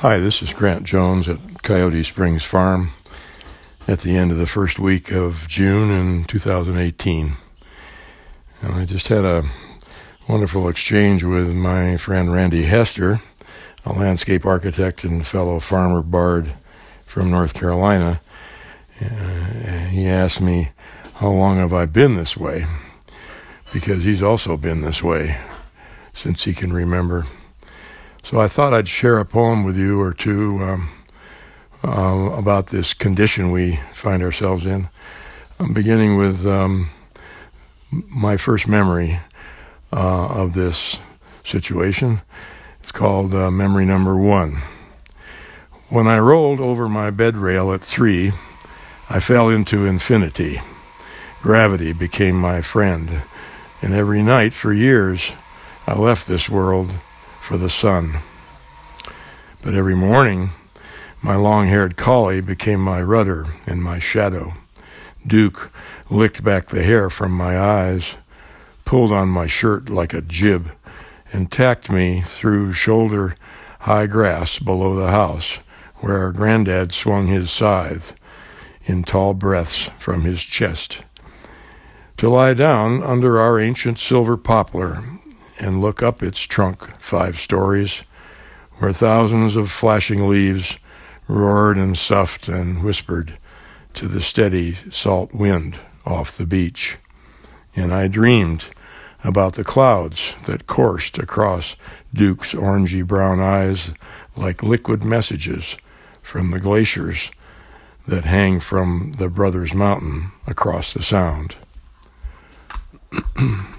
Hi, this is Grant Jones at Coyote Springs Farm at the end of the first week of June in 2018. And I just had a wonderful exchange with my friend Randy Hester, a landscape architect and fellow farmer bard from North Carolina. Uh, he asked me, How long have I been this way? Because he's also been this way since he can remember. So I thought I'd share a poem with you or two um, uh, about this condition we find ourselves in. I'm beginning with um, my first memory uh, of this situation. It's called uh, Memory Number One. When I rolled over my bed rail at three, I fell into infinity. Gravity became my friend, and every night for years I left this world for the sun. But every morning, my long haired collie became my rudder and my shadow. Duke licked back the hair from my eyes, pulled on my shirt like a jib, and tacked me through shoulder high grass below the house, where our granddad swung his scythe in tall breaths from his chest. To lie down under our ancient silver poplar and look up its trunk five stories, where thousands of flashing leaves roared and soughed and whispered to the steady salt wind off the beach. And I dreamed about the clouds that coursed across Duke's orangey brown eyes like liquid messages from the glaciers that hang from the Brothers Mountain across the Sound.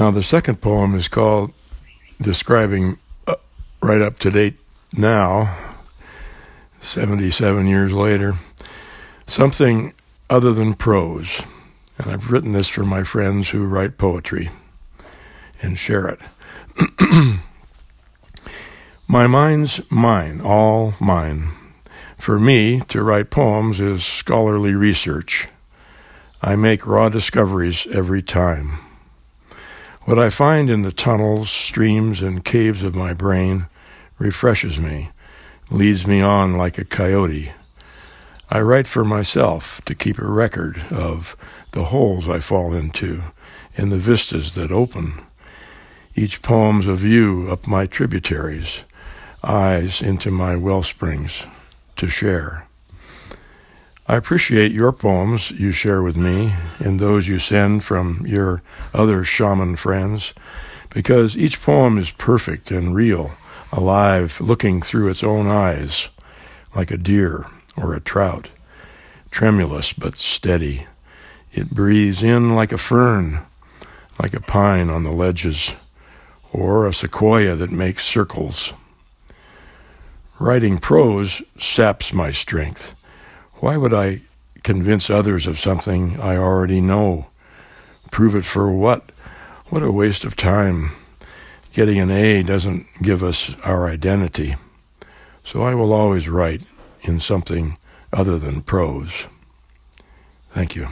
Now, the second poem is called Describing uh, Right Up to Date Now, 77 years later, something other than prose. And I've written this for my friends who write poetry and share it. my mind's mine, all mine. For me, to write poems is scholarly research. I make raw discoveries every time. What I find in the tunnels, streams, and caves of my brain refreshes me, leads me on like a coyote. I write for myself to keep a record of the holes I fall into and the vistas that open. Each poem's a view up my tributaries, eyes into my well springs to share. I appreciate your poems you share with me and those you send from your other shaman friends because each poem is perfect and real, alive, looking through its own eyes like a deer or a trout, tremulous but steady. It breathes in like a fern, like a pine on the ledges, or a sequoia that makes circles. Writing prose saps my strength why would I convince others of something I already know? Prove it for what? What a waste of time. Getting an A doesn't give us our identity. So I will always write in something other than prose. Thank you.